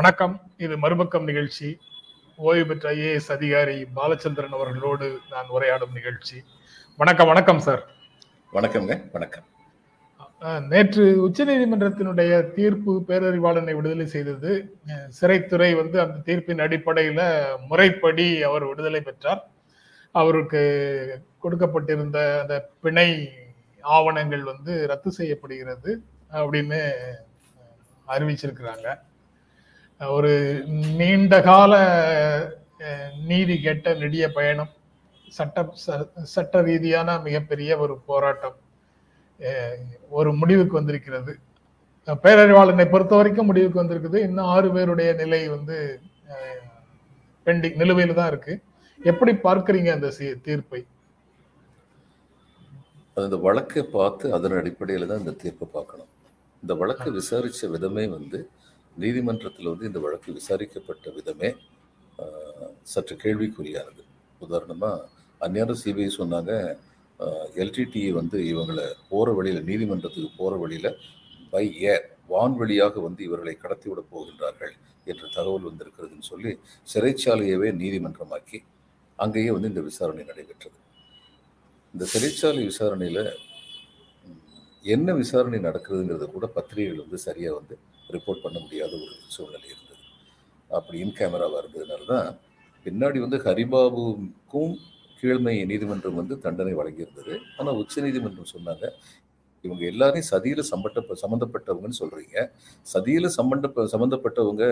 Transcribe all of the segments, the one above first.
வணக்கம். இது மறுபக்கம் நிகழ்ச்சி. ஓய்வு பெற்ற ஐஏஎஸ் அதிகாரி பாலச்சந்திரன் அவர்களோடு நான் உரையாடும் நிகழ்ச்சி. வணக்கம் வணக்கம் சார் வணக்கம்ங்க வணக்கம். நேற்று உச்சநீதிமன்றத்தினுடைய தீர்ப்பு பேரறிவாளனை விடுதலை செய்தது சிறைத்துறை வந்து அந்த தீர்ப்பின் அடிப்படையில முறைப்படி அவர் விடுதலை பெற்றார். அவருக்கு கொடுக்கப்பட்டிருந்த அந்த பிணை ஆவணங்கள் வந்து ரத்து செய்யப்படுகிறது அப்படின்னு அறிவிச்சிருக்கிறாங்க. ஒரு நீண்ட கால நீதி கெட்ட நெடிய பயணம். சட்ட சட்ட ரீதியான மிகப்பெரிய ஒரு போராட்டம் ஒரு முடிவுக்கு வந்திருக்கிறது. பேரறிவாளனை பொறுத்த வரைக்கும் முடிவுக்கு வந்திருக்குது. இன்னும் ஆறு பேருடைய நிலை வந்து பெண்டிங் நிலுவையில் தான் இருக்கு. எப்படி பார்க்கறீங்க அந்த தீர்ப்பை? அது இந்த வழக்கை பார்த்து அதன் அடிப்படையில் தான் இந்த தீர்ப்பை பார்க்கணும். இந்த வழக்கை விசாரித்த விதமே வந்து நீதிமன்றத்தில் வந்து இந்த வழக்கு விசாரிக்கப்பட்ட விதமே சற்று கேள்விக்குறியானது. உதாரணமாக அந்நேரம் சிபிஐ சொன்னாங்க எல்டிடிஇ வந்து இவங்களை போகிற வழியில் நீதிமன்றத்துக்கு போகிற வழியில் பை ஏர் வான்வழியாக வந்து இவர்களை கடத்திவிட போகின்றார்கள் என்ற தகவல் வந்திருக்கிறதுன்னு சொல்லி சிறைச்சாலையவே நீதிமன்றமாக்கி அங்கேயே வந்து இந்த விசாரணை நடைபெற்றது. இந்த சிறைச்சாலை விசாரணையில் என்ன விசாரணை நடக்குதுங்கிறத கூட பத்திரிகைகள் வந்து சரியாக வந்து ரிப்போர்ட் பண்ண முடியாத ஒரு சூழ்நிலை இருந்தது. அப்படி இன் கேமராவாக இருந்ததுனால தான் பின்னாடி வந்து ஹரிபாபுக்கும் கீழ்மை நீதிமன்றம் வந்து தண்டனை வழங்கியிருந்தது. ஆனால் உச்ச நீதிமன்றம் சொன்னாங்க இவங்க எல்லாரையும் சதியில் சம்பட்ட சம்மந்தப்பட்டவங்கன்னு சொல்கிறீங்க சதியில் சம்பந்த சம்மந்தப்பட்டவங்க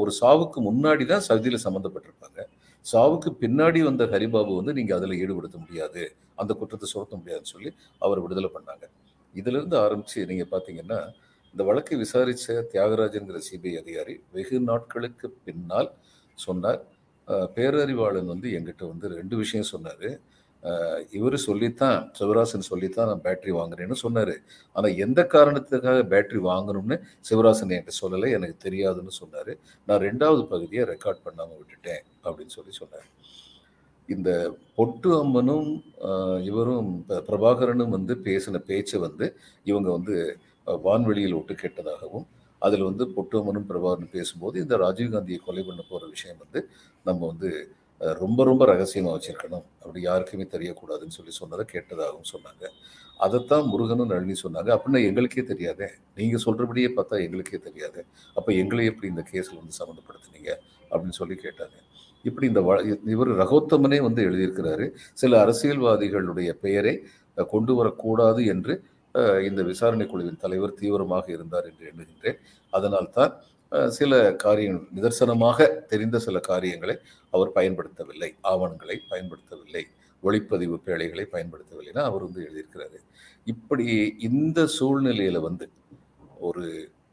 ஒரு சாவுக்கு முன்னாடி தான் சதியில் சம்மந்தப்பட்டிருப்பாங்க சாவுக்கு பின்னாடி வந்த ஹரிபாபு வந்து நீங்கள் அதில் ஈடுபடுத்த முடியாது. அந்த குற்றத்தை சுமத்த முடியாதுன்னு சொல்லி அவர் விடுதலை பண்ணாங்க. இதிலிருந்து ஆரம்பித்து நீங்கள் பார்த்தீங்கன்னா இந்த வழக்கை விசாரித்த தியாகராஜன்கிற சிபிஐ அதிகாரி வெகு நாட்களுக்கு பின்னால் சொன்னார். பேரறிவாளன் வந்து எங்கிட்ட வந்து ரெண்டு விஷயம் சொன்னார். இவர் சொல்லித்தான் சிவராசன் சொல்லித்தான் நான் பேட்டரி வாங்குறேன்னு சொன்னார். ஆனால் எந்த காரணத்துக்காக பேட்டரி வாங்கணும்னு சிவராசன் என்கிட்ட சொல்லலை எனக்கு தெரியாதுன்னு சொன்னார். நான் ரெண்டாவது பகுதியை ரெக்கார்ட் பண்ணாமல் விட்டுட்டேன் அப்படின்னு சொல்லி சொன்னார். இந்த பொட்டு அம்மனும் இவரும் ப- பிரபாகரனும் வந்து பேசின பேச்சை வந்து இவங்க வந்து வான்வெளியில் விட்டு கேட்டதாகவும் அதில் வந்து பொட்டு அம்மனும் பிரபாகரனும் பேசும்போது இந்த ராஜீவ்காந்தியை கொலை பண்ண போகிற விஷயம் வந்து நம்ம வந்து ரொம்ப ரொம்ப ரகசியமாக வச்சுருக்கணும். அப்படி யாருக்குமே தெரியக்கூடாதுன்னு சொல்லி சொன்னதை கேட்டதாகவும் சொன்னாங்க. அதைத்தான் முருகனும் நளினி சொன்னாங்க. அப்படின்னா எங்களுக்கே தெரியாதே. நீங்கள் சொல்கிறபடியே பார்த்தா எங்களுக்கே தெரியாது. அப்போ எங்களை எப்படி இந்த கேஸில் வந்து சம்மந்தப்படுத்துனீங்க? அப்படின்னு சொல்லி கேட்டாங்க. இப்படி இந்த வ இவர் ரகோத்தமனே வந்து எழுதியிருக்கிறாரு. சில அரசியல்வாதிகளுடைய பெயரை கொண்டு வரக்கூடாது என்று இந்த விசாரணை குழுவின் தலைவர் தீவிரமாக இருந்தார் என்று எண்ணுகின்றேன். அதனால்தான் தான் சில காரியங்கள் நிதர்சனமாக தெரிந்த சில காரியங்களை அவர் பயன்படுத்தவில்லை. ஆவணங்களை பயன்படுத்தவில்லை. ஒளிப்பதிவு பேழைகளை பயன்படுத்தவில்லைன்னா அவர் வந்து எழுதியிருக்கிறாரு. இப்படி இந்த சூழ்நிலையில வந்து ஒரு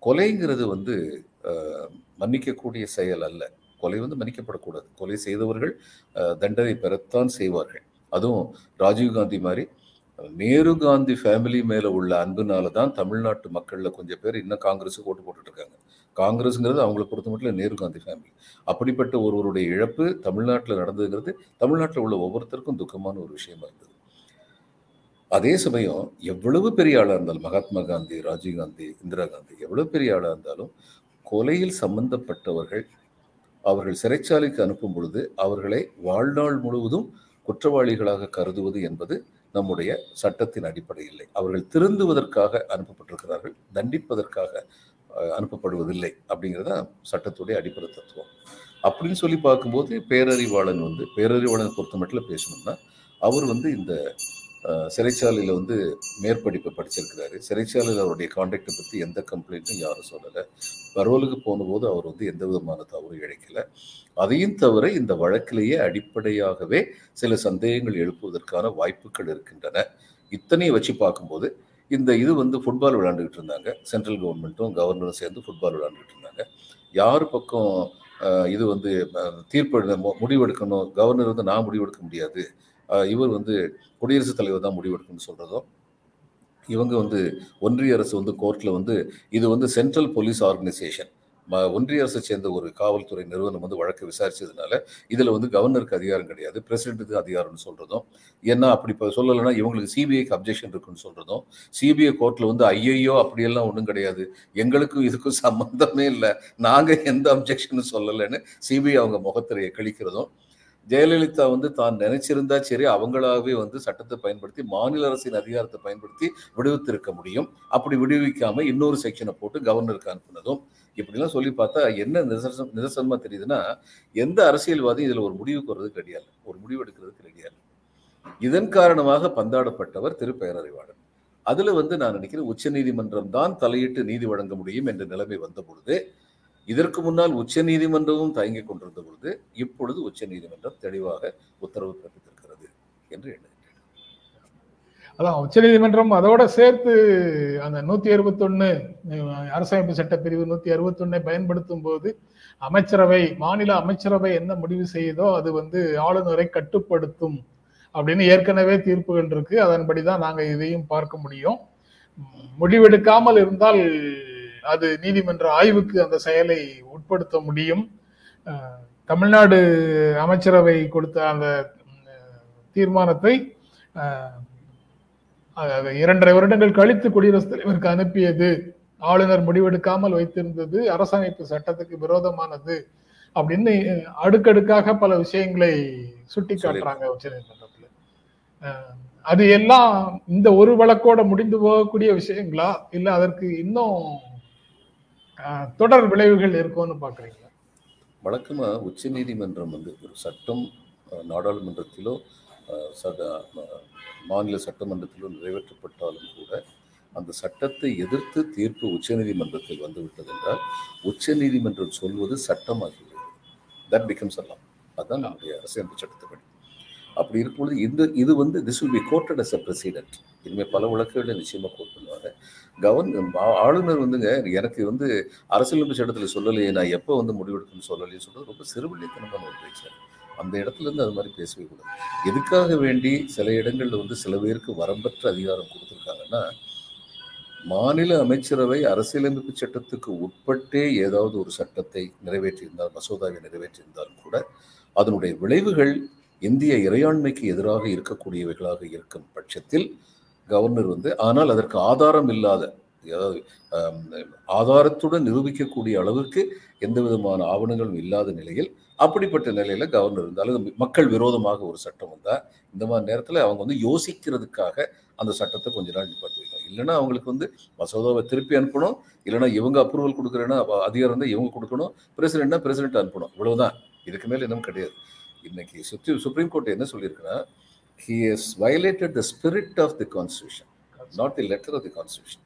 கொலைங்கிறது வந்து மன்னிக்கக்கூடிய செயல் அல்ல. கொலை வந்து மன்னிக்கப்படக்கூடாது. கொலை செய்தவர்கள் தண்டனை பெறத்தான் செய்வார்கள். அதுவும் ராஜீவ்காந்தி மாதிரி நேரு காந்தி ஃபேமிலி மேலே உள்ள அன்புனால தான் தமிழ்நாட்டு மக்களில் கொஞ்சம் பேர் இன்னும் காங்கிரஸுக்கு ஓட்டு போட்டுட்டு இருக்காங்க காங்கிரஸுங்கிறது அவங்கள பொறுத்த மட்டும் நேரு காந்தி ஃபேமிலி அப்படிப்பட்ட ஒருவருடைய இழப்பு தமிழ்நாட்டில் நடந்ததுங்கிறது தமிழ்நாட்டில் உள்ள ஒவ்வொருத்தருக்கும் துக்கமான ஒரு விஷயமா இருந்தது. அதே சமயம் எவ்வளவு பெரிய ஆளாக இருந்தாலும் மகாத்மா காந்தி ராஜீவ் காந்தி இந்திரா காந்தி எவ்வளவு பெரிய ஆளாக இருந்தாலும் கொலையில் சம்பந்தப்பட்டவர்கள் அவர்கள் சிறைச்சாலைக்கு அனுப்பும் பொழுது அவர்களை வாழ்நாள் முழுவதும் குற்றவாளிகளாக கருதுவது என்பது நம்முடைய சட்டத்தின் அடிப்படை இல்லை அவர்கள் திருந்துவதற்காக அனுப்பப்பட்டிருக்கிறார்கள் தண்டிப்பதற்காக அனுப்பப்படுவதில்லை அப்படிங்கிறது தான் சட்டத்துடைய அடிப்படை தத்துவம். அப்படின்னு சொல்லி பார்க்கும்போது பேரறிவாளன் வந்து பேரறிவாளன் பொறுத்த மட்டும் பேசணும்னா அவர் வந்து இந்த சிறைச்சாலையில் வந்து மேற்படிப்பை படிச்சிருக்கிறாரு. சிறைச்சாலையில் அவருடைய காண்டாக்டை பற்றி எந்த கம்ப்ளைண்ட்டும் யாரும் சொல்லலை. பரோலுக்கு போனபோது அவர் வந்து எந்த விதமான தவறும் இழைக்கல. அதையும் தவிர இந்த வழக்கிலேயே அடிப்படையாகவே சில சந்தேகங்கள் எழுப்புவதற்கான வாய்ப்புகள் இருக்கின்றன. இத்தனையும் வச்சு பார்க்கும்போது இந்த இது வந்து ஃபுட்பால் விளையாண்டுக்கிட்டு இருந்தாங்க. சென்ட்ரல் கவர்மெண்ட்டும் கவர்னரும் சேர்ந்து ஃபுட்பால் விளையாண்டுக்கிட்டு இருந்தாங்க. யார் பக்கம் இது வந்து தீர்ப்பு முடிவெடுக்கணும்? கவர்னர் வந்து நான் முடிவெடுக்க முடியாது. இவர் வந்து குடியரசுத் தலைவர் தான் முடிவெடுக்கும்னு சொல்கிறதோ இவங்க வந்து ஒன்றிய அரசு வந்து கோர்ட்டில் வந்து இது வந்து சென்ட்ரல் போலீஸ் ஆர்கனைசேஷன் ஒன்றிய அரசை சேர்ந்த ஒரு காவல்துறை நிறுவனம் வந்து வழக்கு விசாரிச்சதுனால இதில் வந்து கவர்னருக்கு அதிகாரம் கிடையாது பிரசிடென்ட்டுக்கு அதிகாரம்னு சொல்கிறதும் ஏன்னா அப்படி இப்போ சொல்லலைன்னா இவங்களுக்கு சிபிஐக்கு அப்ஜெக்ஷன் இருக்குன்னு சொல்கிறதும் சிபிஐ கோர்ட்டில் வந்து ஐயையோ அப்படியெல்லாம் ஒன்றும் கிடையாது எங்களுக்கும் இதுக்கும் சம்மந்தமே இல்லை நாங்கள் எந்த அப்ஜெக்ஷனும் சொல்லலைன்னு சிபிஐ அவங்க முகத்திரையை கழிக்கிறதும் ஜெயலலிதா வந்து தான் நினைச்சிருந்தா சரி அவங்களாவே வந்து சட்டத்தை பயன்படுத்தி மாநில அரசின் அதிகாரத்தை பயன்படுத்தி விடுவித்திருக்க முடியும். அப்படி விடுவிக்காம இன்னொரு செக்ஷனை போட்டு கவர்னருக்கு அனுப்புனதும் இப்படிலாம் சொல்லி பார்த்தா என்ன நிதர்சனம் நிதர்சனமா தெரியுதுன்னா எந்த அரசியல்வாதியும் இதுல ஒரு முடிவுக்கு வர்றது கிடையாது ஒரு முடிவு எடுக்கிறதுக்கு கிடையாது இதன் காரணமாக பந்தாடப்பட்டவர் திரு. பேரறிவாளன். அதுல வந்து நான் நினைக்கிறேன் உச்சநீதிமன்றம் தான் தலையிட்டு நீதி வழங்க முடியும் என்ற நிலைமை வந்த பொழுது இதற்கு முன்னால் உச்ச நீதிமன்றமும் தயங்கிக் கொண்டிருந்த பொழுது இப்பொழுது உச்ச நீதிமன்றம் தெளிவாக உத்தரவு பிறப்பித்திருக்கிறது என்று எண்ணுகிறேன் அதான் உச்சநீதிமன்றம் அதோட சேர்த்து அந்த நூத்தி அறுபத்தொன்னு அரசமைப்பு சட்டப்பிரிவு நூத்தி அறுபத்தொன்னை பயன்படுத்தும் போது அமைச்சரவை மாநில அமைச்சரவை என்ன முடிவு செய்யுதோ அது வந்து ஆளுநரை கட்டுப்படுத்தும் அப்படின்னு ஏற்கனவே தீர்ப்புகள் இருக்கு. அதன்படிதான் நாங்க இதையும் பார்க்க முடியும். முடிவெடுக்காமல் இருந்தால் அது நீதிமன்ற ஆய்வுக்கு அந்த செயலை உட்படுத்த முடியும். தமிழ்நாடு அமைச்சரவை கொடுத்த அந்த தீர்மானத்தை இரண்டரை வருடங்கள் கழித்து குடியரசுத் தலைவருக்கு அனுப்பியது. ஆளுநர் முடிவெடுக்காமல் வைத்திருந்தது அரசமைப்பு சட்டத்துக்கு விரோதமானது அப்படின்னு அடுக்கடுக்காக பல விஷயங்களை சுட்டி காட்டுறாங்க உச்சநீதிமன்றத்துல. அஹ் அது எல்லாம் இந்த ஒரு வழக்கோட முடிந்து போகக்கூடிய விஷயங்களா? இல்ல அதற்கு இன்னும் தொடர் விளைவுகள் இருக்கும்னு பாக்குறீங்களா வழக்கமா உச்ச நீதிமன்றம் வந்து ஒரு சட்டம் நாடாளுமன்றத்திலோ மாநில சட்டமன்றத்திலோ நிறைவேற்றப்பட்டாலும் கூட அந்த சட்டத்தை எதிர்த்து தீர்ப்பு உச்சநீதிமன்றத்தில் வந்துவிட்டது என்றால் உச்சநீதிமன்றம் சொல்வது சட்டமாகிவிடுகிறது தட் பிகம்ஸ் எல்லாம் அதுதான் நம்முடைய அரசியல் சட்டத்துப்படி அப்படி இருக்கும்பொழுது இந்த இது வந்து this will be quoted as a precedent இனிமேல் பல வழக்குகளை நிச்சயமாக கோர்ட் பண்ணுவாங்க. கவர்ன் ஆளுநர் வந்துங்க எனக்கு வந்து அரசியலமைப்பு சட்டத்தில் சொல்லலையே நான் எப்போ வந்து முடிவெடுக்கணும்னு சொல்லலையே சொல்றது ரொம்ப சிறுவள்ளித்தனமான ஒரு பேச்சு. அந்த இடத்துல இருந்து அது மாதிரி பேசவே கூடாது. எதுக்காக வேண்டி சில இடங்களில் வந்து சில பேருக்கு வரம்பற்ற அதிகாரம் கொடுத்துருக்காங்கன்னா மாநில அமைச்சரவை அரசியலமைப்பு சட்டத்துக்கு உட்பட்டே ஏதாவது ஒரு சட்டத்தை நிறைவேற்றியிருந்தால் மசோதாவை நிறைவேற்றியிருந்தாலும் கூட அதனுடைய விளைவுகள் இந்திய இறையாண்மைக்கு எதிராக இருக்கக்கூடியவைகளாக இருக்கும் பட்சத்தில் கவர்னர் வந்து ஆனால் அதற்கு ஆதாரம் இல்லாத அதாவது ஆதாரத்துடன் நிரூபிக்கக்கூடிய அளவுக்கு எந்த விதமான ஆவணங்களும் இல்லாத நிலையில் அப்படிப்பட்ட நிலையில கவர்னர் இருந்தாலும் மக்கள் விரோதமாக ஒரு சட்டம் வந்தால் இந்த மாதிரி நேரத்தில் அவங்க வந்து யோசிக்கிறதுக்காக அந்த சட்டத்தை கொஞ்ச நாள் நிப்பாட்டி வைக்கலாம் இல்லைன்னா அவங்களுக்கு வந்து மசோதாவை திருப்பி அனுப்பணும். இல்லைன்னா இவங்க அப்ரூவல் கொடுக்குறேன்னா அதிகாரம் தான் இவங்க கொடுக்கணும். பிரசிடென்ட்னா பிரசிடென்ட் அனுப்பணும். இவ்வளவுதான். இதுக்கு மேலே இன்னும் கிடையாது. இன்னைக்கு சுப்ரீ சுப்ரீம் கோர்ட் என்ன சொல்லியிருக்குன்னா he has violated the spirit of the constitution not the letter of the constitution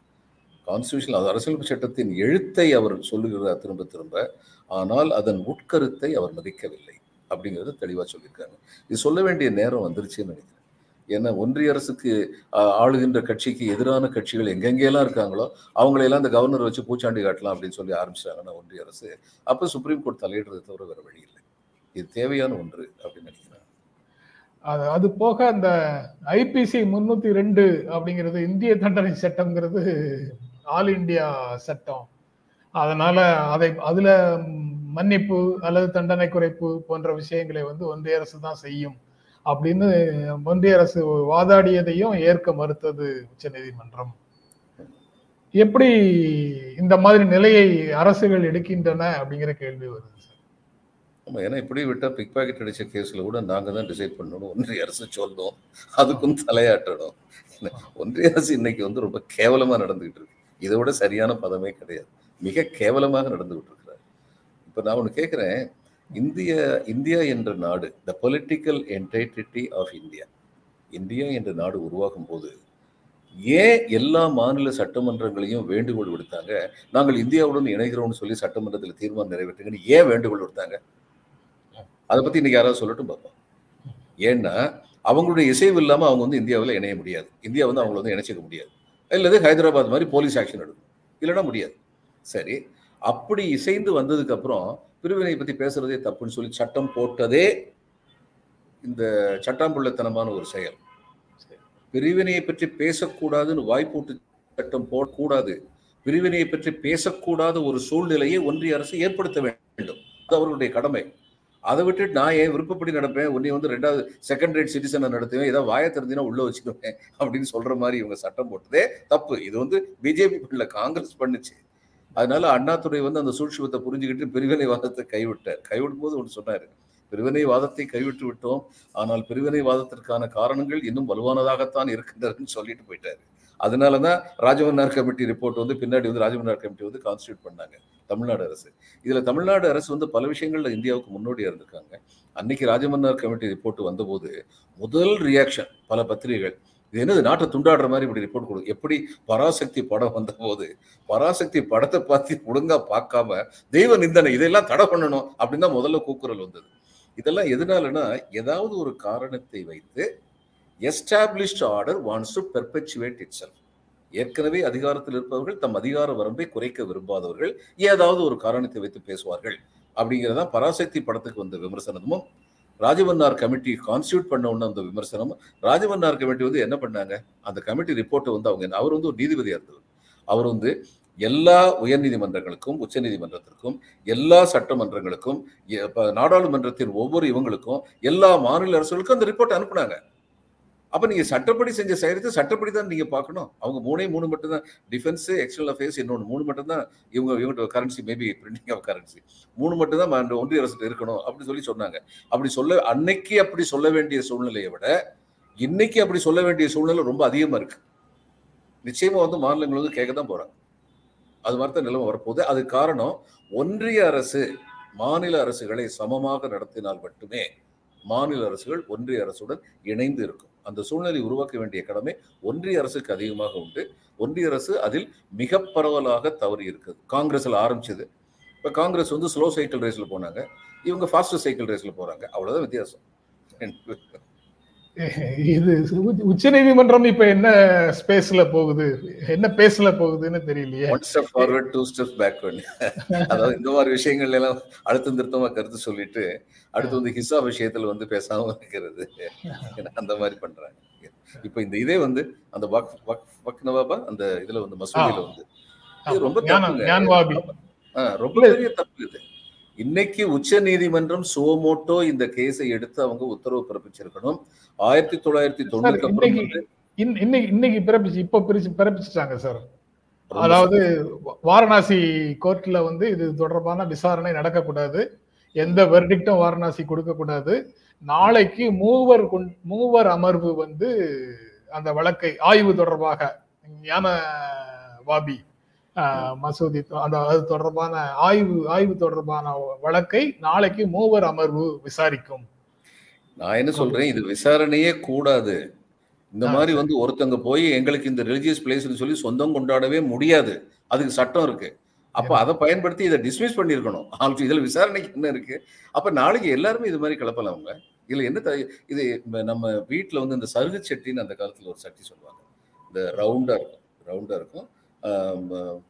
constitution அது அரசியல் சட்டத்தின் எழுத்தை அவர் சொல்லுகிறார் திரும்ப திரும்ப. ஆனால் அதன் உட்கருத்தை அவர் மதிக்கவில்லை அப்படிங்கிறது தெளிவாக சொல்லியிருக்காங்க இது சொல்ல வேண்டிய நேரம் வந்துருச்சுன்னு நினைக்கிறேன். ஏன்னா ஒன்றிய அரசுக்கு ஆளுகின்ற கட்சிக்கு எதிரான கட்சிகள் எங்கெங்கெல்லாம் இருக்காங்களோ அவங்களையெல்லாம் அந்த கவர்னர் வச்சு பூச்சாண்டி காட்டலாம் அப்படின்னு சொல்லி ஆரம்பிச்சிட்டாங்கன்னா ஒன்றிய அரசு அப்போ சுப்ரீம் கோர்ட் தலையிடுறது தவிர வேற வழி இது தேவையான ஒன்று அப்படின்னு நினைக்கிறேன். அது அது போக அந்த ஐபிசி முன்னூத்தி ரெண்டு அப்படிங்கிறது இந்திய தண்டனை சட்டம்ங்கிறது ஆல் இந்தியா சட்டம். அதனால அதை அதுல மன்னிப்பு அல்லது தண்டனை குறைப்பு போன்ற விஷயங்களை வந்து ஒன்றிய அரசு தான் செய்யும் அப்படின்னு ஒன்றிய அரசு வாதாடியதையும் ஏற்க மறுத்தது உச்சநீதிமன்றம். எப்படி இந்த மாதிரி நிலையை அரசுகள் எடுக்கின்றன அப்படிங்கிற கேள்வி வருது ஆமா ஏன்னா இப்படி விட்டால் பிக் பாக்கெட் அடிச்ச கேஸில் கூட நாங்க தான் டிசைட் பண்ணணும். ஒன்றிய அரசு சொல்லணும் அதுக்கும் தலையாட்டணும். ஒன்றிய அரசு இன்னைக்கு வந்து ரொம்ப கேவலமா நடந்துகிட்டு இருக்கு. இதை விட சரியான பதமே கிடையாது. மிக கேவலமாக நடந்துகிட்டு இருக்கிறார் இப்ப நான் ஒண்ணு கேட்குறேன் இந்திய இந்தியா என்ற நாடு the political entity of India India என்ற நாடு உருவாகும் போது ஏன் எல்லா மாநில சட்டமன்றங்களையும் வேண்டுகோள் விடுத்தாங்க? நாங்கள் இந்தியாவுடன் இணைகிறோம்னு சொல்லி சட்டமன்றத்தில் தீர்மானம் நிறைவேற்றுங்கன்னு ஏன் வேண்டுகோள் விடுத்தாங்க? அதை பத்தி இன்னைக்கு யாராவது சொல்லட்டும் பார்ப்போம். ஏன்னா அவங்களுடைய இசைவு இல்லாமல் அவங்க வந்து இந்தியாவில் இணைய முடியாது. இந்தியா வந்து அவங்கள வந்து இணைச்சிக்க முடியாது. இல்லது ஹைதராபாத் மாதிரி போலீஸ் ஆக்ஷன் எடுக்கும் இல்லைன்னா முடியாது. சரி அப்படி இசைந்து வந்ததுக்கு அப்புறம் பிரிவினை பத்தி பேசுறதே தப்புன்னு சொல்லி சட்டம் போட்டதே இந்த சட்டாம்புள்ளத்தனமான ஒரு செயல். பிரிவினையை பற்றி பேசக்கூடாதுன்னு வாய்ப்பூட்டு சட்டம் போடக்கூடாது. பிரிவினையை பற்றி பேசக்கூடாத ஒரு சூழ்நிலையை ஒன்றிய அரசு ஏற்படுத்த வேண்டும். அது அவர்களுடைய கடமை. அதை விட்டுட்டு நான் ஏன் விருப்பப்படி நடப்பேன்? உன்னை வந்து ரெண்டாவது செகண்ட் ரேட் சிட்டிசனை நடத்துவேன். ஏதாவது வாயை திறந்தினா உள்ள வச்சுக்குவேன் அப்படின்னு சொல்ற மாதிரி இவங்க சட்டம் போட்டதே தப்பு. இது வந்து பிஜேபி பண்ணல காங்கிரஸ் பண்ணுச்சு. அதனால அண்ணாதுரை வந்து அந்த சூழ்ச்சிபத்தை புரிஞ்சுக்கிட்டு பிரிவினைவாதத்தை கைவிட்டார். கைவிடும் போது ஒன்று சொன்னார். பிரிவினைவாதத்தை கைவிட்டு விட்டோம். ஆனால் பிரிவினைவாதத்திற்கான காரணங்கள் இன்னும் வலுவானதாகத்தான் இருக்கின்றதுன்னு சொல்லிட்டு போயிட்டாரு. அதனால தான் ராஜமன்னார் கமிட்டி ரிப்போர்ட் வந்து பின்னாடி வந்து ராஜமன்னார் கமிட்டி வந்து கான்ஸ்டியூட் பண்ணாங்க தமிழ்நாடு அரசு. இதில் தமிழ்நாடு அரசு வந்து பல விஷயங்கள்ல இந்தியாவுக்கு முன்னோடியாக இருந்திருக்காங்க. அன்னைக்கு ராஜமன்னார் கமிட்டி ரிப்போர்ட் வந்தபோது முதல் ரியாக்ஷன் பல பத்திரிகைகள் இது என்னது நாட்டை துண்டாடுற மாதிரி இப்படி ரிப்போர்ட் கொடுக்கும் எப்படி பராசக்தி படம் வந்த போது பராசக்தி படத்தை பார்த்து ஒழுங்கா பார்க்காம தெய்வ நிந்தனை இதெல்லாம் தடை பண்ணணும் அப்படின்னு தான் முதல்ல கூக்குரல் வந்தது. இதெல்லாம் எதனாலன்னா ஏதாவது ஒரு காரணத்தை வைத்து established order wants to perpetuate itself ஏற்கனவே அதிகாரத்தில் இருப்பவர்கள் தம் அதிகார வரம்பை குறைக்க விரும்பாதவர்கள் ஏதாவது ஒரு காரணத்தை வைத்து பேசுவார்கள். அப்படிங்கிறதான் பராசக்தி படத்துக்கு வந்த விமர்சனமும் ராஜவன்னார் கமிட்டி கான்ஸ்டியூட் பண்ண உடனே அந்த விமர்சனமும் ராஜவன்னார் கமிட்டி வந்து என்ன பண்ணாங்க? அந்த கமிட்டி ரிப்போர்ட்டை வந்து அவங்க அவர் வந்து ஒரு நீதிபதியாக இருந்தவர். அவர் வந்து எல்லா உயர்நீதிமன்றங்களுக்கும் உச்சநீதிமன்றத்திற்கும் எல்லா சட்டமன்றங்களுக்கும் நாடாளுமன்றத்தின் ஒவ்வொரு இவங்களுக்கும் எல்லா மாநில அரசுகளுக்கும் அந்த ரிப்போர்ட் அனுப்புனாங்க. அப்போ நீங்கள் சட்டப்படி செஞ்ச செயலுக்கு சட்டப்படி தான் நீங்கள் பார்க்கணும். அவங்க மூணே மூணு மட்டும்தான். டிஃபென்ஸு எக்ஸ்டர்னல் அஃபேர்ஸ் இன்னொன்று மூணு மட்டும்தான் இவங்க இவங்க currency maybe printing of currency மூணு மட்டும்தான் ஒன்றிய அரசு இருக்கணும் அப்படின்னு சொல்லி சொன்னாங்க. அப்படி சொல்ல அன்னைக்கு அப்படி சொல்ல வேண்டிய சூழ்நிலையை விட இன்னைக்கு அப்படி சொல்ல வேண்டிய சூழ்நிலை ரொம்ப அதிகமாக இருக்குது நிச்சயமாக வந்து மாநிலங்கள் வந்து கேட்க தான் போகிறாங்க அது மாதிரி தான் நிலைமை வரப்போகுது. அது காரணம் ஒன்றிய அரசு மாநில அரசுகளை சமமாக நடத்தினால் மட்டுமே மாநில அரசுகள் ஒன்றிய அரசுடன் இணைந்து இருக்கும். அந்த சூழ்நிலை உருவாக்க வேண்டிய கடமை ஒன்றிய அரசுக்கு அதிகமாக உண்டு. ஒன்றிய அரசு அதில் மிக பரவலாக தவறி இருக்குது. காங்கிரஸ்ல ஆரம்பிச்சது. இப்போ காங்கிரஸ் வந்து ஸ்லோ சைக்கிள் ரேஸ்ல போனாங்க. இவங்க ஃபாஸ்ட் சைக்கிள் ரேஸ்ல போறாங்க. அவ்வளவுதான் வித்தியாசம். இது உச்ச நீதிமன்றம் இப்ப என்ன ஸ்பேஸ்ல போகுது? என்ன பேஸ்ல போகுதுன்னு தெரியலையே. One step forward two step backward அதாவது இந்த மாதிரி விஷயங்கள் எல்லாம் அழுத்தம் திருத்தமா கருத்து சொல்லிட்டு அடுத்து வந்து ஹிசா விஷயத்துல வந்து பேசாம இருக்கிறது. அந்த மாதிரி பண்றாங்க. இப்ப இந்த இதே வந்து அந்த வக் வக் வக் நவாபா அந்த இதுல வந்து மசூதியில வந்து. ரொம்ப ரொம்ப பெரிய தப்பு இது. இன்னைக்கு உச்ச நீதிமன்றம் சுவமோட்டோ இந்த கேஸை எடுத்து அவங்க உத்தரவு பிறப்பிச்சிருக்கணும். ஆயிரத்தி தொள்ளாயிரத்தி தொண்ணூத்தி அப்புறம் இன்னைக்கு இன்னைக்கு பிறப்பிச்சு இப்ப பிரிச்சு பிறப்பிச்சுட்டாங்க சார். அதாவது வாரணாசி கோர்ட்ல வந்து இது தொடர்பான விசாரணை நடக்கக்கூடாது. எந்த வெர்டிக்டும் வாரணாசி கொடுக்க கூடாது நாளைக்கு மூவர் மூவர் அமர்வு வந்து அந்த வழக்கை ஆய்வு தொடர்பாக ஞான வாபி மசூதி அந்த அது தொடர்பான ஆய்வு ஆய்வு தொடர்பான வழக்கை நாளைக்கு மூவர் அமர்வு விசாரிக்கும். நான் என்ன சொல்றேன்? இது விசாரணையே கூடாது. இந்த மாதிரி வந்து ஒருத்தங்க போய் எங்களுக்கு இந்த ரிலிஜியஸ் பிளேஸ்னு சொல்லி சொந்தம் கொண்டாடவே முடியாது. அதுக்கு சட்டம் இருக்கு. அப்ப அதை பயன்படுத்தி இதை டிஸ்மிஸ் பண்ணிருக்கணும் ஆல்ரெடி இதுல விசாரணைக்கு என்ன இருக்கு? அப்ப நாளைக்கு எல்லாருமே இது மாதிரி கிளப்பலாம் அவங்க? இதுல என்ன இது நம்ம வீட்டுல வந்து இந்த சருகு சட்டின்னு அந்த காலத்துல ஒரு சட்டி சொல்லுவாங்க. இந்த ரவுண்டா இருக்கும். ரவுண்டா இருக்கும்.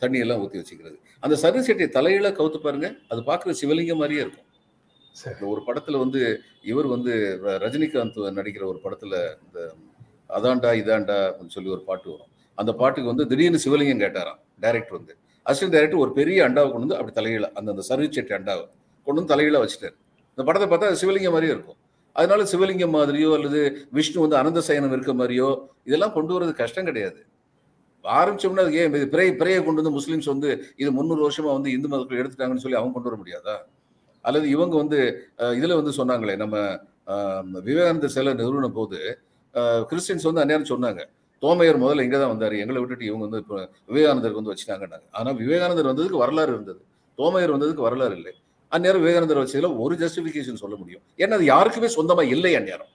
தண்ணி எல்லாம் ஊற்றி வச்சுக்கிறது. அந்த சருகு சட்டியை தலையில கவுத்து பாருங்க அது பார்க்குற சிவலிங்கம் மாதிரியே இருக்கும். ஒரு படத்துல வந்து இவர் வந்து ரஜினிகாந்த் நடிக்கிற ஒரு படத்துல இந்த அதாண்டா இதாண்டா சொல்லி ஒரு பாட்டு வரும். அந்த பாட்டுக்கு வந்து திடீர்னு சிவலிங்கம் கேட்டாராம் டைரக்டர் வந்து. அசிஸ்டன்ட் டைரக்டர் ஒரு பெரிய அண்டாவை கொண்டு வந்து அப்படி தலையில அந்த அந்த சருகு சட்டி அண்டாவை கொண்டு வந்து தலையில வச்சுட்டாரு. இந்த படத்தை பார்த்தா சிவலிங்கம் மாதிரியே இருக்கும். அதனால சிவலிங்கம் மாதிரியோ அல்லது விஷ்ணு வந்து அனந்த சயனம் இருக்க மாதிரியோ இதெல்லாம் கொண்டு வரது கஷ்டம் கிடையாது. ஆரம்பிச்சோம்னா அது ஏன்? பிறை பிறையை கொண்டு வந்து முஸ்லீம்ஸ் வந்து இது முந்நூறு வருஷமா வந்து இந்து மதத்தில் எடுத்துட்டாங்கன்னு சொல்லி அவங்க கொண்டு வர முடியாதா? அல்லது இவங்க வந்து இதுல வந்து சொன்னாங்களே நம்ம விவேகானந்தர் சிலை நிறுவன போது கிறிஸ்டின்ஸ் வந்து அந்நேரம் சொன்னாங்க தோமையர் முதல்ல இங்கே தான் வந்தார் எங்களை விட்டுட்டு இவங்க வந்து இப்போ விவேகானந்தருக்கு வந்து வச்சுட்டாங்கன்னாங்க. ஆனால் விவேகானந்தர் வந்ததுக்கு வரலாறு இருந்தது தோமையர் வந்ததுக்கு வரலாறு இல்லை. அந்நேரம் விவேகானந்தர் வச்சதில் ஒரு ஜஸ்டிஃபிகேஷன் சொல்ல முடியும். ஏன்னா அது யாருக்குமே சொந்தமாக இல்லை அந்நேரம்.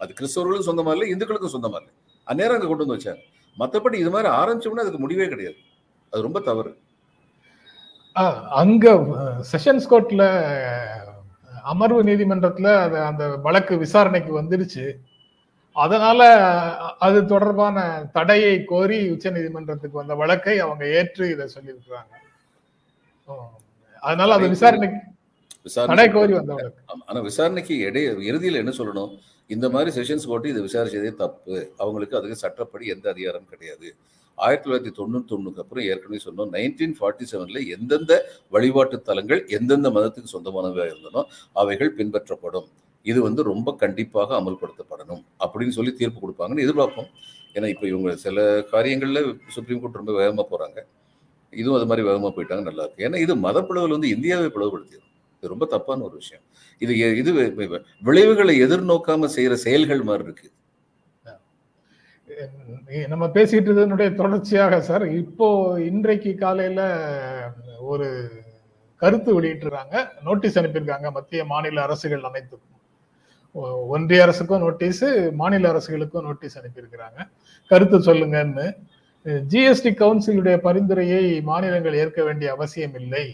அது கிறிஸ்தவர்களுக்கும் சொந்தமாக இல்லை இந்துக்களுக்கும் சொந்தமா இல்லை. அந்நேரம் அங்கே கொண்டு வந்து வச்சாங்க. மற்றபடி இது மாதிரி ஆரம்பிச்சோம்னா அதுக்கு முடிவே கிடையாது. அது ரொம்ப தவறு. அங்க செஷன்ஸ் கோர்ட்ல அமர்வு நீதிமன்றத்துல அந்த வழக்கு விசாரணைக்கு வந்துருச்சு. அதனால அது தொடர்பான தடையை கோரி உச்ச நீதிமன்றத்துக்கு வந்த வழக்கை அவங்க ஏற்று இதை சொல்லியிருக்கிறாங்க. அதனால அது விசாரணைக்கு தடை கோரி வந்த வழக்கு. ஆனா விசாரணைக்கு இடைய இறுதியில் என்ன சொல்லணும்? இந்த மாதிரி செஷன்ஸ் கோர்ட்டு இதை விசாரிச்சதே தப்பு. அவங்களுக்கு அதுக்கு சட்டப்படி எந்த அதிகாரம் கிடையாது. ஆயிரத்தி தொள்ளாயிரத்தி தொண்ணூத்தி ஒண்ணுக்கு அப்புறம் ஏற்கனவே சொன்னோம் நைன்டீன் ஃபார்ட்டி செவன்ல எந்தெந்த வழிபாட்டு தலங்கள் எந்தெந்த மதத்துக்கு சொந்தமானவையாக இருந்தனோ அவைகள் பின்பற்றப்படும். இது வந்து ரொம்ப கண்டிப்பாக அமல்படுத்தப்படணும் அப்படின்னு சொல்லி தீர்ப்பு கொடுப்பாங்கன்னு எதிர்பார்ப்போம். ஏன்னா இப்போ இவங்க சில காரியங்களில் சுப்ரீம் கோர்ட் ரொம்ப வேகமாக போகிறாங்க இதுவும் அது மாதிரி வேகமாக போயிட்டாங்க நல்லா இருக்கு. ஏன்னா இது மதப்பிளவில் வந்து இந்தியாவை பிளவுபடுத்திடும் இது ரொம்ப தப்பான ஒரு விஷயம். இது இது விளைவுகளை எதிர்நோக்காம செய்யற செயல்கள் மாதிரி இருக்கு. நம்ம பேசிட்டு இருந்ததனுடைய தொடர்ச்சியாக சார் இப்போ இன்றைக்கு காலையில ஒரு கருத்து வெளியிட்டிருக்காங்க. நோட்டீஸ் அனுப்பியிருக்காங்க. மத்திய மாநில அரசுகள் அனைத்துக்கும் ஒன்றிய அரசுக்கும் நோட்டீஸ் மாநில அரசுகளுக்கும் நோட்டீஸ் அனுப்பியிருக்கிறாங்க. கருத்து சொல்லுங்கன்னு. ஜிஎஸ்டி கவுன்சிலுடைய பரிந்துரையை மாநிலங்கள் ஏற்க வேண்டிய அவசியம் இல்லை.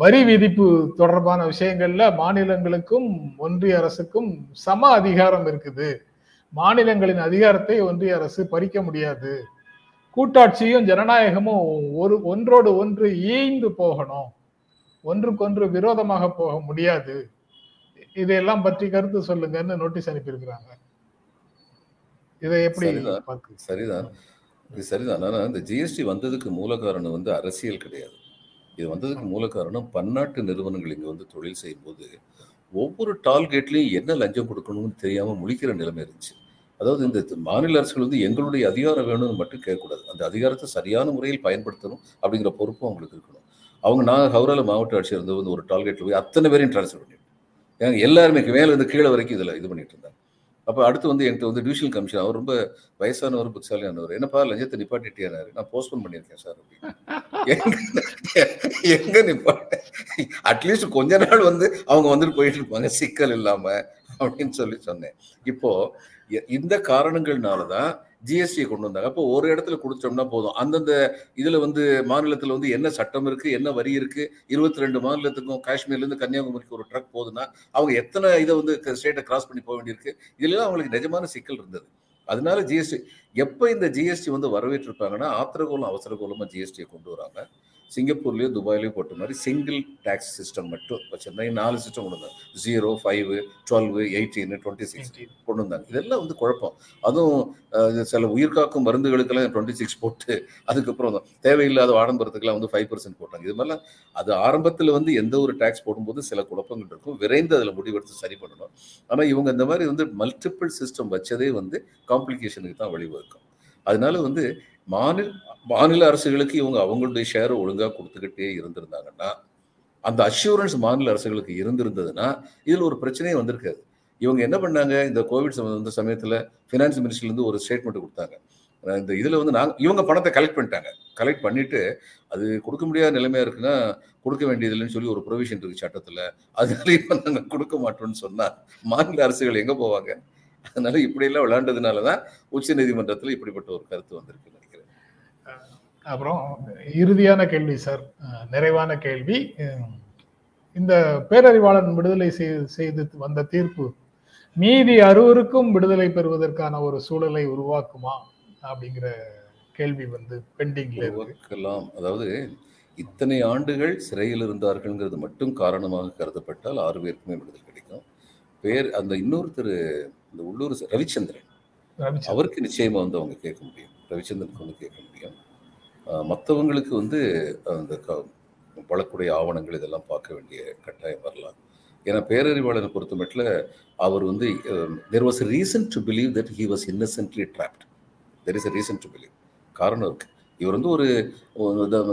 வரி விதிப்பு தொடர்பான விஷயங்கள்ல மாநிலங்களுக்கும் ஒன்றிய அரசுக்கும் சம அதிகாரம் இருக்குது. மாநிலங்களின் அதிகாரத்தை ஒன்றிய அரசு பறிக்க முடியாது. கூட்டாட்சியும் ஜனநாயகமும் ஒரு ஒன்றோடு ஒன்று ஈய்ந்து போகணும். ஒன்றுக்கொன்று விரோதமாக போக முடியாது. இதையெல்லாம் பற்றி கருத்து சொல்லுங்கன்னு நோட்டீஸ் அனுப்பியிருக்கிறாங்க. இதை எப்படி சரிதான். இது சரிதான். ஆனா இந்த ஜிஎஸ்டி வந்ததுக்கு மூல காரணம் வந்து அரசியல் கிடையாது. இது வந்ததுக்கு மூல காரணம் பன்னாட்டு நிறுவனங்கள் இங்க வந்து தொழில் செய்யும்போது ஒவ்வொரு டால்கேட்லயும் என்ன லஞ்சம் கொடுக்கணும்னு தெரியாம முழிக்கிற நிலைமை இருந்துச்சு. அதாவது இந்த மாநில அரசுகள் வந்து எங்களுடைய அதிகாரம் வேணும்னு மட்டும் கேட்கக்கூடாது. அந்த அதிகாரத்தை சரியான முறையில் பயன்படுத்தணும் அப்படிங்கிற பொறுப்பும் அவங்களுக்கு இருக்கணும். அவங்க நான் ஹவுரால மாவட்ட ஆட்சியர் இருந்து வந்து ஒரு டால்கேட்ல போய் அத்தனை பேரையும் ட்ரான்ஸ்ஃபர் பண்ணிட்டு ஏன்னா எல்லாருமே மேல இருந்து கீழே வரைக்கும் இதுல இது பண்ணிட்டு இருந்தாங்க. அப்போ அடுத்து வந்து என்கிட்ட வந்து டிவிஷனல் கமிஷன் அவர் ரொம்ப வயசானவர் புத்திசாலியானவர். என்னப்பா லஞ்சத்தை நிப்பாட்டிட்டியானாரு? நான் போஸ்ட்போன் பண்ணியிருக்கேன் சார் அப்படின்னு. எங்க எங்க நிப்பாட்ட? அட்லீஸ்ட் கொஞ்ச நாள் வந்து அவங்க வந்துட்டு போயிட்டு இருப்பாங்க சிக்கல் இல்லாம அப்படின்னு சொல்லி சொன்னேன். இப்போ இந்த காரணங்கள்னால தான் ஜிஎஸ்டி கொண்டு வந்தாங்க. அப்போ ஒரு இடத்துல கொடுத்தோம்னா போதும். அந்தந்த இதில் வந்து மாநிலத்தில் வந்து என்ன சட்டம் இருக்குது என்ன வரி இருக்கு? இருபத்தி ரெண்டு மாநிலத்துக்கும் காஷ்மீர்லேருந்து கன்னியாகுமரிக்கு ஒரு ட்ரக் போகுதுன்னா அவங்க எத்தனை இதை வந்து ஸ்டேட்டை கிராஸ் பண்ணி போக வேண்டியிருக்கு? இதுலலாம் அவங்களுக்கு நிஜமான சிக்கல் இருந்தது. அதனால ஜிஎஸ்டி எப்போ இந்த ஜிஎஸ்டி வந்து வரவேற்றிருப்பாங்கன்னா ஆத்திரகோலம் அவசரகோலமாக ஜிஎஸ்டியை கொண்டு வராங்க. சிங்கப்பூர்லயோ துபாயிலயோ போட்ட மாதிரி சிங்கிள் டேக்ஸ் சிஸ்டம் மட்டும் வச்சிருந்தாங்க நாலு சிஸ்டம் கொண்டு வந்தாங்க. Zero five twelve eighteen twenty six கொண்டு வந்தாங்க. இதெல்லாம் வந்து குழப்பம். அதுவும் சில உயிர்காக்கும் மருந்துகளுக்கெல்லாம் டுவெண்ட்டி சிக்ஸ் போட்டு அதுக்கப்புறம் தேவையில்லாத ஆடம்பரத்துக்கெல்லாம் வந்து ஃபைவ் பர்சன்ட் போட்டாங்க. இது மாதிரிலாம் அது ஆரம்பத்தில் வந்து எந்த ஒரு டேக்ஸ் போடும்போது சில குழப்பங்கள் இருக்கும். விரைந்து அதில் முடிவெடுத்து சரி பண்ணணும். ஆனால் இவங்க இந்த மாதிரி வந்து மல்டிபிள் சிஸ்டம் வச்சதே வந்து காம்ப்ளிகேஷனுக்கு தான் வழிவகுக்கும். அதனால வந்து மாநில மாநில அரசுகளுக்கு இவங்க அவங்களுடைய ஷேரை ஒழுங்காக கொடுத்துக்கிட்டே இருந்திருந்தாங்கன்னா அந்த அஷூரன்ஸ் மாநில அரசுகளுக்கு இருந்திருந்ததுன்னா இதில் ஒரு பிரச்சனையே வந்திருக்காது. இவங்க என்ன பண்ணாங்க? இந்த கோவிட் சம்பந்த இந்த சமயத்தில் ஃபினான்ஸ் மினிஸ்ட்ரிலேருந்து ஒரு ஸ்டேட்மெண்ட் கொடுத்தாங்க. இந்த இதில் வந்து நாங்கள் இவங்க பணத்தை கலெக்ட் பண்ணிட்டாங்க. கலெக்ட் பண்ணிட்டு அது கொடுக்க முடியாத நிலைமையாக இருக்குன்னா கொடுக்க வேண்டியதில்லைன்னு சொல்லி ஒரு ப்ரொவிஷன் இருக்குது சட்டத்தில். அதனால இப்போ நாங்கள் கொடுக்க மாட்டோம்னு சொன்னால் மாநில அரசுகள் எங்கே போவாங்க? அதனால இப்படியெல்லாம் விளையாண்டதுனால தான் உச்ச நீதிமன்றத்தில் இப்படிப்பட்ட ஒரு கருத்து வந்திருக்குது அப்புறம் இறுதியான கேள்வி சார் நிறைவான கேள்வி. இந்த பேரறிவாளன் விடுதலை செய்து செய்து வந்த தீர்ப்பு மீதி அறுவருக்கும் விடுதலை பெறுவதற்கான ஒரு சூழலை உருவாக்குமா? அப்படிங்கிற கேள்வி வந்து பெண்டிங்ல இருக்கு. உருவாக்கலாம். அதாவது இத்தனை ஆண்டுகள் சிறையில் இருந்தார்கள்ங்கிறது மட்டும் காரணமாக கருதப்பட்டால் ஆறு பேருக்குமே விடுதலை கிடைக்கும். பேர் அந்த இன்னொருத்தர் இந்த உள்ளூர் ரவிச்சந்திரன். அவருக்கு நிச்சயமா வந்து அவங்க கேட்க முடியும். ரவிச்சந்திரனுக்கு வந்து கேட்க முடியும். மற்றவங்களுக்கு வந்து அந்த க- வழக்குடைய ஆவணங்கள் இதெல்லாம் பார்க்க வேண்டிய கட்டாயம் வரலாம். ஏன்னா பேரறிவாளனை பொறுத்த மட்டும் அவர் வந்து there was reason to believe that he was innocently trapped there is a reason to believe காரணம் இருக்கு. இவர் வந்து ஒரு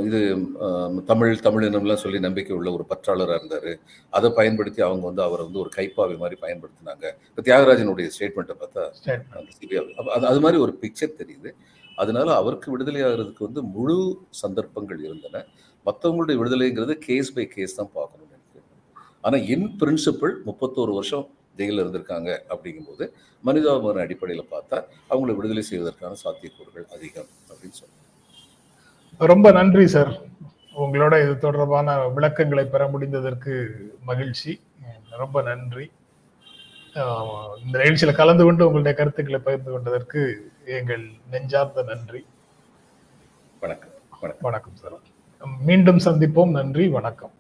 இத- தமிழ் தமிழினம்லாம் சொல்லி நம்பிக்கை உள்ள ஒரு பற்றாளராக இருந்தார். அதை பயன்படுத்தி அவங்க வந்து அவரை வந்து ஒரு கைப்பாவை மாதிரி பயன்படுத்தினாங்க. இப்போ தியாகராஜனுடைய ஸ்டேட்மெண்ட்டை பார்த்தா Statement. அந்த அப்ப அது அது மாதிரி ஒரு பிக்சர் தெரியுது. அதனால அவருக்கு விடுதலை ஆகிறதுக்கு வந்து முழு சந்தர்ப்பங்கள் இருந்தன. மற்றவங்களுடைய விடுதலைங்கிறது கேஸ் பை கேஸ் தான் பார்க்கணும்னு எனக்கு ஆனால் இன் பிரின்சிபிள் முப்பத்தோரு வருஷம் ஜெயிலில் இருந்திருக்காங்க அப்படிங்கும்போது மனிதாபிமான அடிப்படையில் பார்த்தா அவங்களை விடுதலை செய்வதற்கான சாத்தியக்கூறுகள் அதிகம் அப்படின்னு சொல்லுங்க ரொம்ப நன்றி சார் உங்களோட இது தொடர்பான விளக்கங்களை பெற முடிந்ததற்கு மகிழ்ச்சி. ரொம்ப நன்றி. இந்த நிகழ்ச்சியில கலந்து கொண்டு உங்களுடைய கருத்துக்களை பகிர்ந்து கொண்டதற்கு எங்கள் நெஞ்சார்ந்த நன்றி. வணக்கம். வணக்கம் சார். மீண்டும் சந்திப்போம். நன்றி. வணக்கம்.